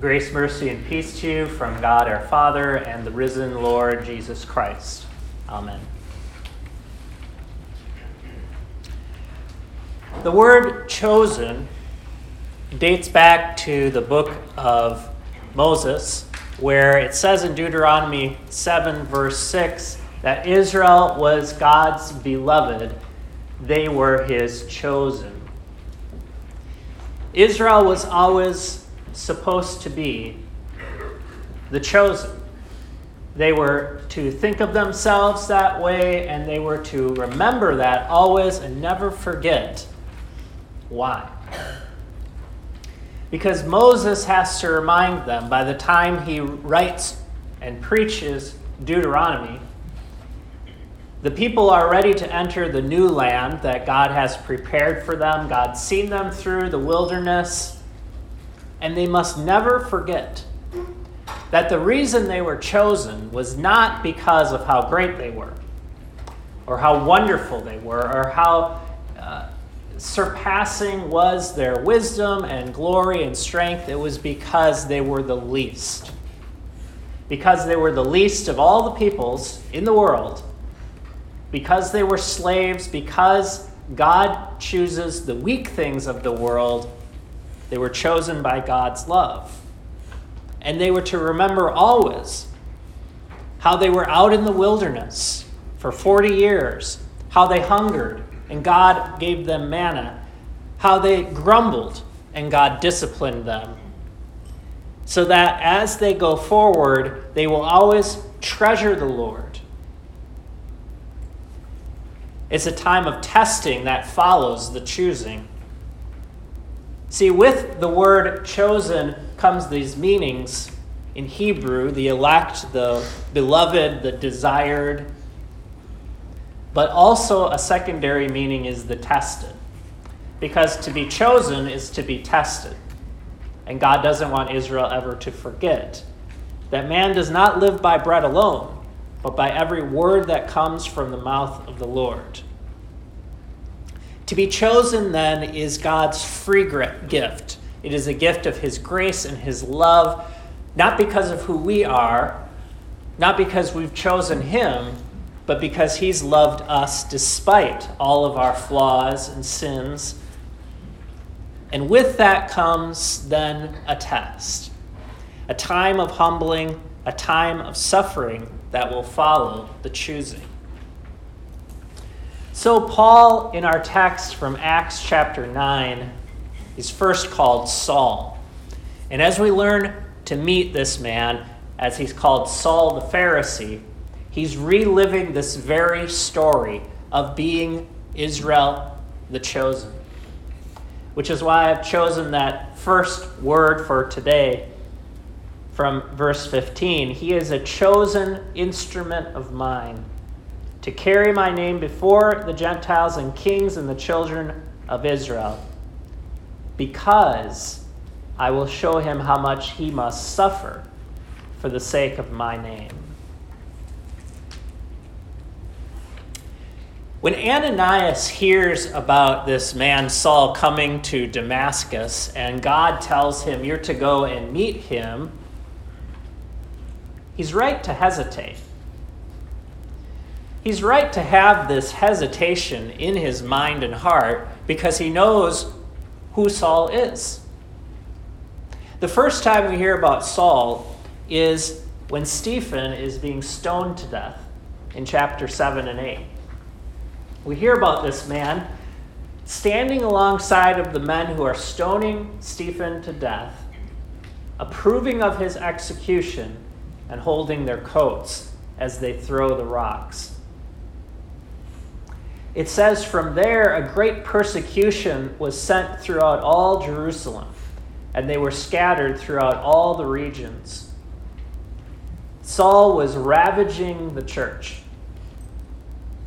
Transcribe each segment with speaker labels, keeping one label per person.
Speaker 1: Grace, mercy, and peace to you from God our Father and the risen Lord Jesus Christ. Amen. The word chosen dates back to the book of Moses, where it says in Deuteronomy 7, verse 6, that Israel was God's beloved, they were his chosen. Israel was always supposed to be the chosen. They were to think of themselves that way, and they were to remember that always and never forget why. Because Moses has to remind them by the time he writes and preaches Deuteronomy, the people are ready to enter the new land that God has prepared for them. God's seen them through the wilderness, and they must never forget that the reason they were chosen was not because of how great they were, or how wonderful they were, or how uh, surpassing was their wisdom and glory and strength. It was because they were the least. Because they were the least of all the peoples in the world, because they were slaves, because God chooses the weak things of the world, they were chosen by God's love. And they were to remember always how they were out in the wilderness for 40 years, how they hungered, and God gave them manna, how they grumbled and God disciplined them. So that as they go forward, they will always treasure the Lord. It's a time of testing that follows the choosing. See, with the word chosen comes these meanings in Hebrew the elect, the beloved, the desired, but also, a secondary meaning is the tested. Because to be chosen is to be tested. And God doesn't want Israel ever to forget that man does not live by bread alone, but by every word that comes from the mouth of the Lord. To be chosen, then, is God's free gift. It is a gift of His grace and His love, not because of who we are, not because we've chosen Him, but because He's loved us despite all of our flaws and sins. And with that comes then a test, a time of humbling, a time of suffering that will follow the choosing. So, Paul, in our text from Acts chapter 9, is first called Saul. And as we learn to meet this man, as he's called Saul the Pharisee, He's reliving this very story of being Israel the chosen. Which is why I've chosen that first word for today from verse 15. He is a chosen instrument of mine to carry my name before the Gentiles and kings and the children of Israel, because I will show him how much he must suffer for the sake of my name. When Ananias hears about this man Saul coming to Damascus and God tells him, You're to go and meet him, he's right to hesitate. He's right to have this hesitation in his mind and heart because he knows who Saul is. The first time we hear about Saul is when Stephen is being stoned to death in chapter 7 and 8 we hear about this man standing alongside of the men who are stoning Stephen to death, approving of his execution, and holding their coats as they throw the rocks. It says from there a great persecution was sent throughout all Jerusalem, and they were scattered throughout all the regions. Saul was ravaging the church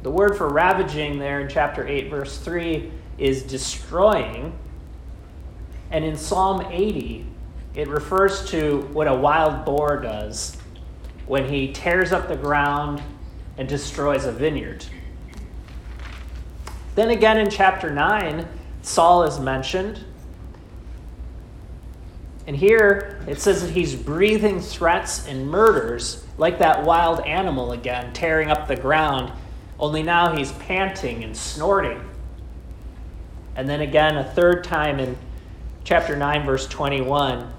Speaker 1: the word for ravaging there in chapter 8, verse 3 is destroying. And in Psalm 80, it refers to what a wild boar does when he tears up the ground and destroys a vineyard. Then again in chapter 9, Saul is mentioned. And here it says that he's breathing threats and murders like that wild animal again, tearing up the ground, only now he's panting and snorting. And then again, a third time in chapter 9, verse 21,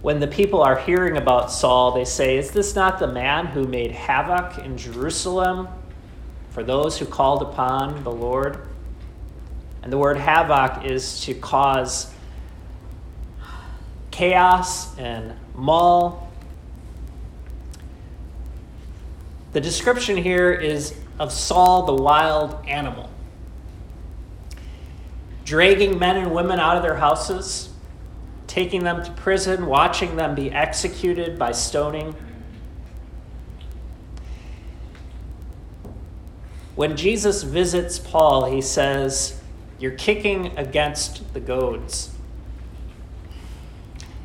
Speaker 1: when the people are hearing about Saul, they say, Is this not the man who made havoc in Jerusalem for those who called upon the Lord? And the word havoc is to cause chaos and maul. The description here is of Saul the wild animal, dragging men and women out of their houses, taking them to prison, watching them be executed by stoning. When Jesus visits Paul, he says, You're kicking against the goads.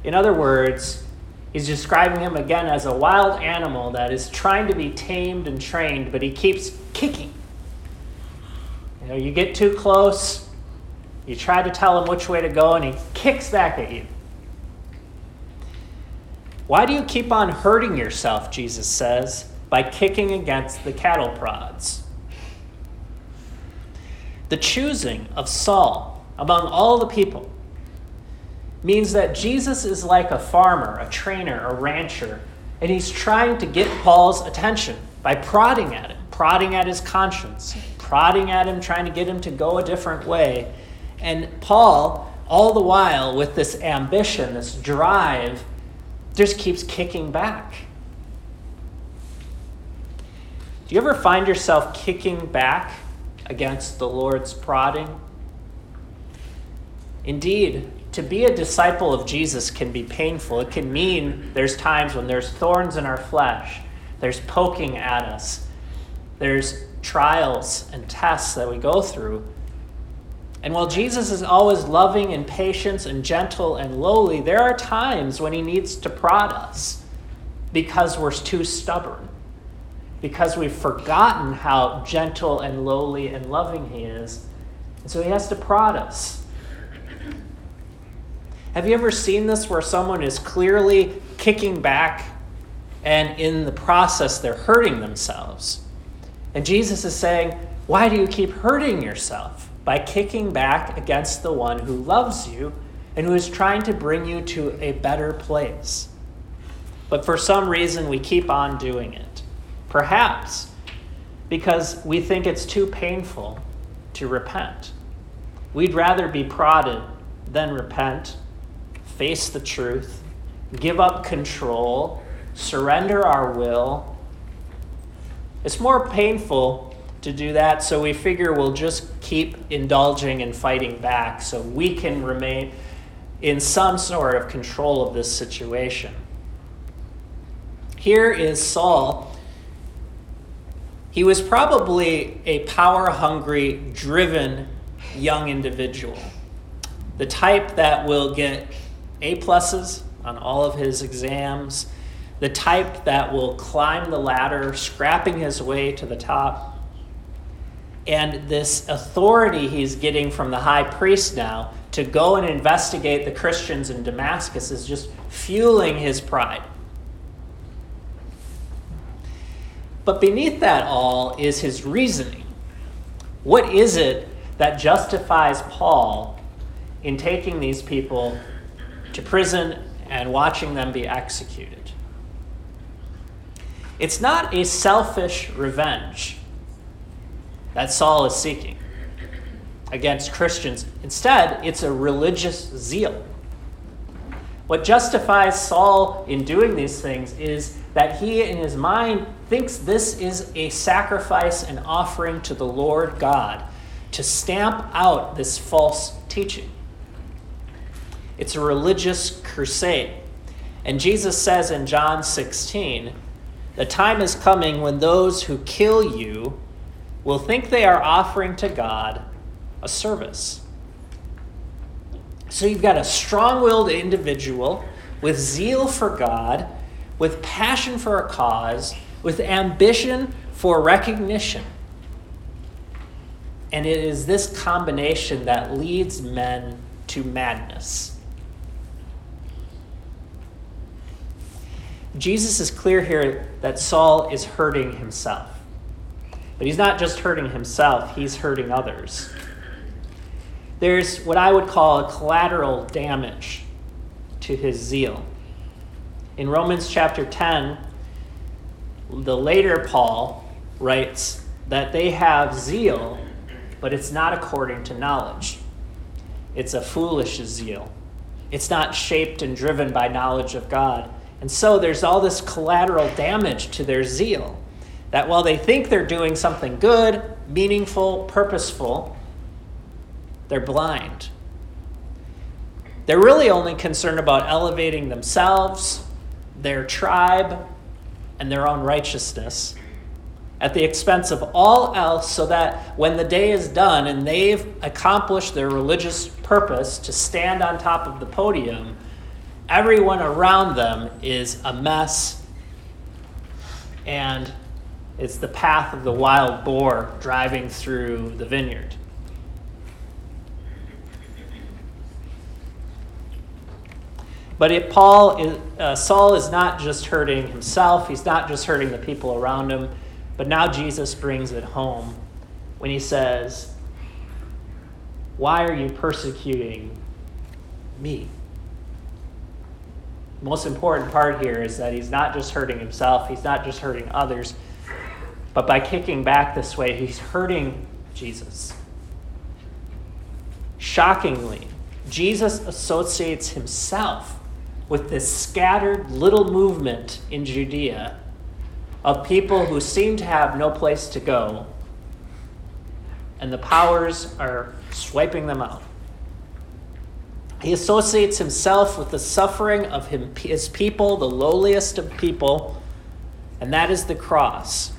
Speaker 1: In other words, he's describing him again as a wild animal that is trying to be tamed and trained, but he keeps kicking. You know, you get too close, you try to tell him which way to go, and he kicks back at you. Why do you keep on hurting yourself, Jesus says, by kicking against the cattle prods? The choosing of Saul among all the people means that Jesus is like a farmer, a trainer, a rancher, and he's trying to get Paul's attention by prodding at him, prodding at his conscience, prodding at him, trying to get him to go a different way. And Paul, all the while, with this ambition, this drive, just keeps kicking back. Do you ever find yourself kicking back against the Lord's prodding? Indeed, to be a disciple of Jesus can be painful. It can mean there's times when there's thorns in our flesh, there's poking at us, there's trials and tests that we go through. And while Jesus is always loving and patient and gentle and lowly, there are times when he needs to prod us because we're too stubborn, because we've forgotten how gentle and lowly and loving he is. And so he has to prod us. Have you ever seen this where someone is clearly kicking back and in the process they're hurting themselves? And Jesus is saying, Why do you keep hurting yourself? By kicking back against the one who loves you and who is trying to bring you to a better place. But for some reason, we keep on doing it. Perhaps because we think it's too painful to repent. We'd rather be prodded than repent face the truth, give up control, surrender our will. It's more painful to do that, so we figure we'll just keep indulging and fighting back so we can remain in some sort of control of this situation. Here is Saul. He was probably a power hungry, driven young individual. The type that will get a pluses on all of his exams, the type that will climb the ladder, scrapping his way to the top. And this authority he's getting from the high priest now to go and investigate the Christians in Damascus is just fueling his pride. But beneath that all is his reasoning. What is it that justifies Paul in taking these people to prison and watching them be executed. It's not a selfish revenge that Saul is seeking against Christians. Instead, it's a religious zeal. What justifies Saul in doing these things is that he, in his mind, thinks this is a sacrifice and offering to the Lord God to stamp out this false teaching. It's a religious crusade. And Jesus says in John 16, the time is coming when those who kill you will think they are offering to God a service. So you've got a strong willed individual with zeal for God, with passion for a cause, with ambition for recognition. And it is this combination that leads men to madness. Jesus is clear here that Saul is hurting himself. But he's not just hurting himself, he's hurting others. There's what I would call a collateral damage to his zeal. In Romans chapter 10, the later Paul writes that they have zeal, but it's not according to knowledge. It's a foolish zeal. It's not shaped and driven by knowledge of God. And so there's all this collateral damage to their zeal. That while they think they're doing something good, meaningful, purposeful, they're blind. They're really only concerned about elevating themselves, their tribe, and their own righteousness at the expense of all else, so that when the day is done and they've accomplished their religious purpose to stand on top of the podium, everyone around them is a mess and it's the path of the wild boar driving through the vineyard. But it, Paul, uh, Saul is not just hurting himself, he's not just hurting the people around him, but now Jesus brings it home when he says, Why are you persecuting me? most important part here is that he's not just hurting himself, he's not just hurting others, but by kicking back this way, he's hurting Jesus. Shockingly, Jesus associates himself with this scattered little movement in Judea of people who seem to have no place to go, and the powers are swiping them out. He associates himself with the suffering of him, his people, the lowliest of people, and that is the cross,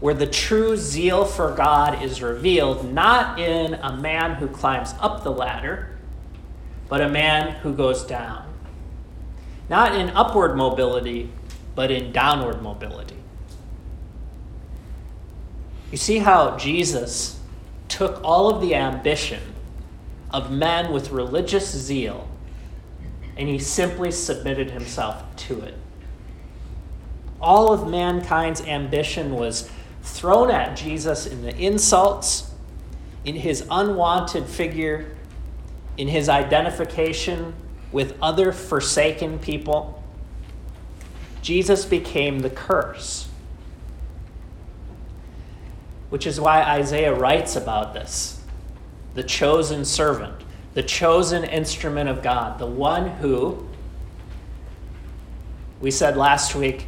Speaker 1: where the true zeal for God is revealed, not in a man who climbs up the ladder, but a man who goes down. Not in upward mobility, but in downward mobility. You see how Jesus took all of the ambition of men with religious zeal and he simply submitted himself to it. All of mankind's ambition was thrown at Jesus in the insults, in his unwanted figure, in his identification with other forsaken people, Jesus became the curse. Which is why Isaiah writes about this the chosen servant, the chosen instrument of God, the one who, we said last week,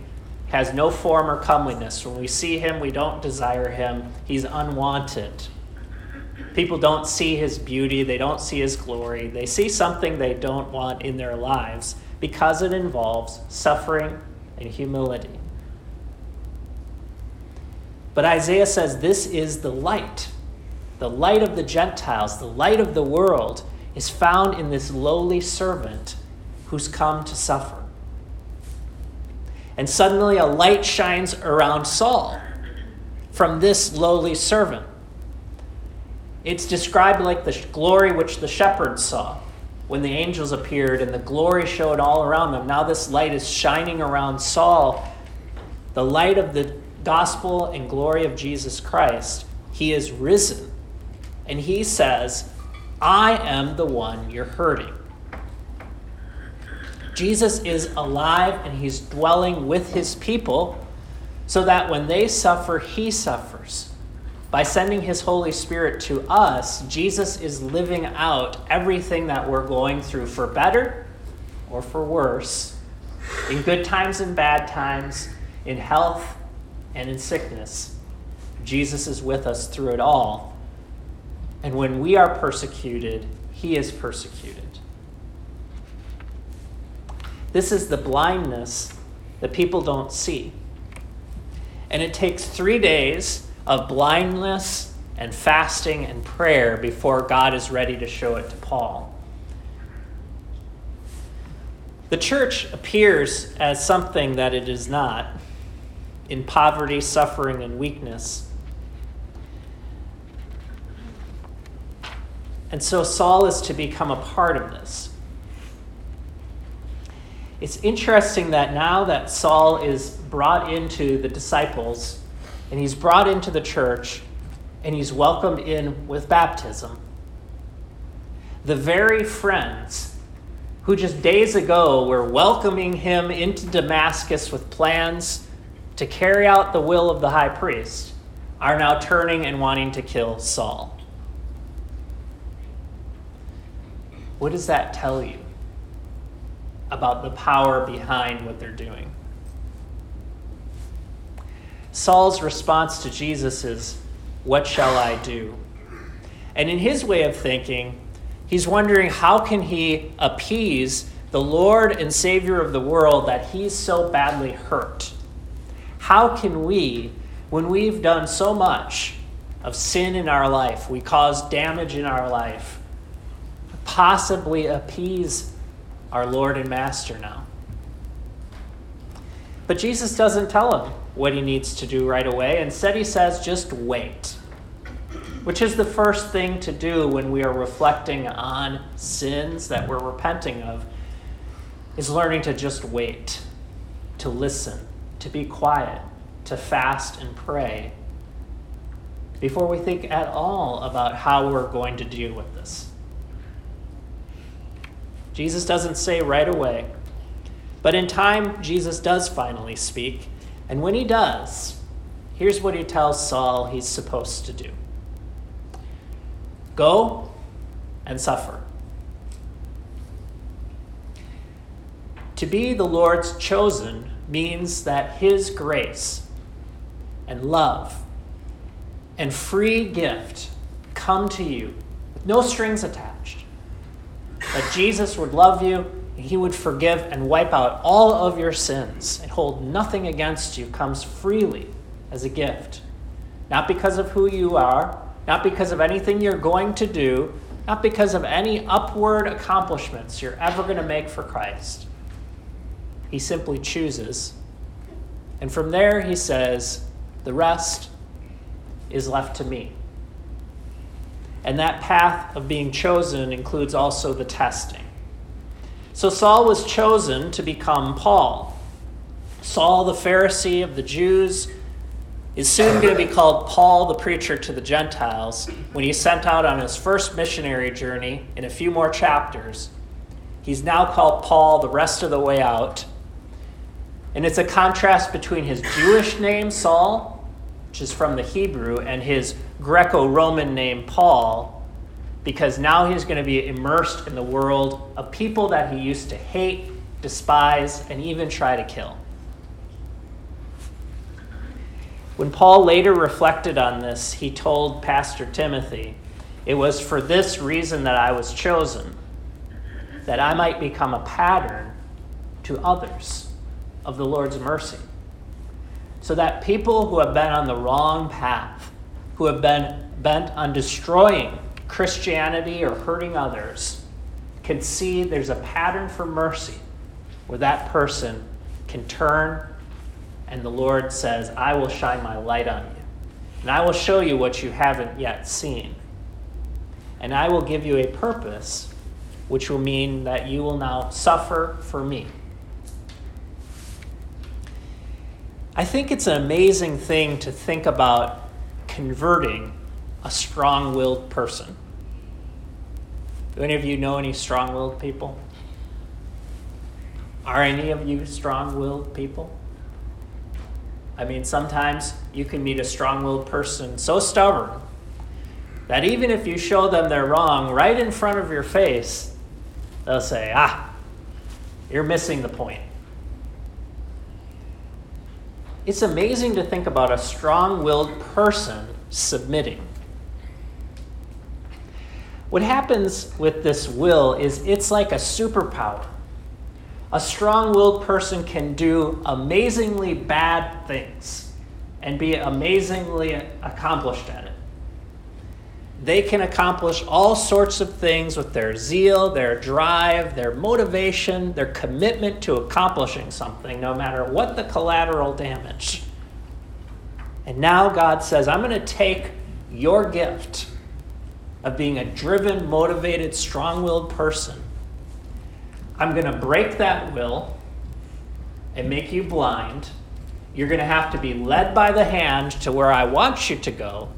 Speaker 1: has no form or comeliness. When we see him, we don't desire him. He's unwanted. People don't see his beauty, they don't see his glory. They see something they don't want in their lives because it involves suffering and humility. But Isaiah says this is the light. The light of the Gentiles, the light of the world, is found in this lowly servant who's come to suffer. And suddenly a light shines around Saul from this lowly servant. It's described like the glory which the shepherds saw when the angels appeared and the glory showed all around them. Now this light is shining around Saul, the light of the gospel and glory of Jesus Christ. He is risen. And he says, I am the one you're hurting. Jesus is alive and he's dwelling with his people so that when they suffer, he suffers. By sending his Holy Spirit to us, Jesus is living out everything that we're going through for better or for worse, in good times and bad times, in health and in sickness. Jesus is with us through it all. And when we are persecuted, he is persecuted. This is the blindness that people don't see. And it takes three days of blindness and fasting and prayer before God is ready to show it to Paul. The church appears as something that it is not in poverty, suffering, and weakness. And so Saul is to become a part of this. it's interesting that now that Saul is brought into the disciples and he's brought into the church and he's welcomed in with baptism, the very friends who just days ago were welcoming him into Damascus with plans to carry out the will of the high priest are now turning and wanting to kill Saul. What does that tell you about the power behind what they're doing? Saul's response to Jesus is, What shall I do? And in his way of thinking, he's wondering how can he appease the Lord and Savior of the world that he's so badly hurt? How can we, when we've done so much of sin in our life, we cause damage in our life, possibly appease our Lord and Master now? But Jesus doesn't tell him what he needs to do right away. Instead, he says, just wait, which is the first thing to do when we are reflecting on sins that we're repenting of, is learning to just wait, to listen, to be quiet, to fast and pray before we think at all about how we're going to deal with this. Jesus doesn't say right away. But in time, Jesus does finally speak. And when he does, here's what he tells Saul he's supposed to do. Go and suffer. To be the Lord's chosen means that his grace and love and free gift come to you. No strings attached. That Jesus would love you, he would forgive and wipe out all of your sins and hold nothing against you comes freely as a gift. Not because of who you are, not because of anything you're going to do, not because of any upward accomplishments you're ever going to make for Christ. He simply chooses. And from there, he says, the rest is left to me. And that path of being chosen includes also the testing. So Saul was chosen to become Paul. Saul, the Pharisee of the Jews, is soon going to be called Paul, the preacher to the Gentiles, when he's sent out on his first missionary journey in a few more chapters. He's now called Paul the rest of the way out. And it's a contrast between his Jewish name, Saul, which is from the Hebrew, and his Greco Roman name Paul, because now he's going to be immersed in the world of people that he used to hate, despise, and even try to kill. When Paul later reflected on this, he told Pastor Timothy, It was for this reason that I was chosen, that I might become a pattern to others of the Lord's mercy so that people who have been on the wrong path, who have been bent on destroying Christianity or hurting others, can see there's a pattern for mercy where that person can turn and the Lord says, I will shine my light on you. And I will show you what you haven't yet seen. And I will give you a purpose, which will mean that you will now suffer for me. I think it's an amazing thing to think about converting a strong willed person. Do any of you know any strong willed people? Are any of you strong willed people? I mean, sometimes you can meet a strong willed person so stubborn that even if you show them they're wrong right in front of your face, they'll say, Ah, you're missing the point. It's amazing to think about a strong willed person submitting. What happens with this will is it's like a superpower. A strong willed person can do amazingly bad things and be amazingly accomplished at it. They can accomplish all sorts of things with their zeal, their drive, their motivation, their commitment to accomplishing something, no matter what the collateral damage. And now God says, I'm going to take your gift of being a driven, motivated, strong willed person. I'm going to break that will and make you blind. You're going to have to be led by the hand to where I want you to go.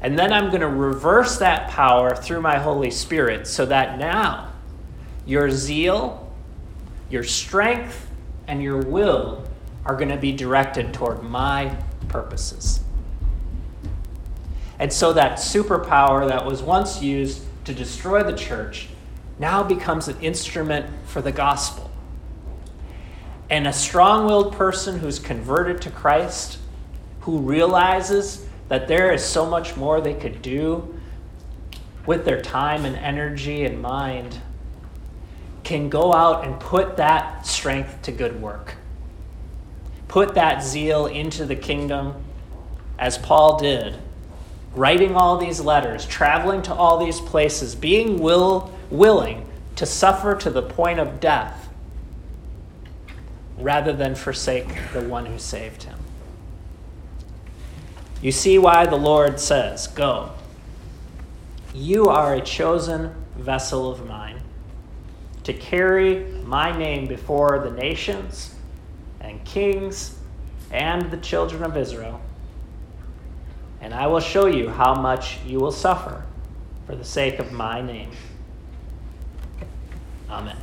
Speaker 1: And then I'm going to reverse that power through my Holy Spirit so that now your zeal, your strength, and your will are going to be directed toward my purposes. And so that superpower that was once used to destroy the church now becomes an instrument for the gospel. And a strong willed person who's converted to Christ, who realizes that there is so much more they could do with their time and energy and mind, can go out and put that strength to good work. Put that zeal into the kingdom, as Paul did, writing all these letters, traveling to all these places, being will, willing to suffer to the point of death rather than forsake the one who saved him. You see why the Lord says, Go. You are a chosen vessel of mine to carry my name before the nations and kings and the children of Israel. And I will show you how much you will suffer for the sake of my name. Amen.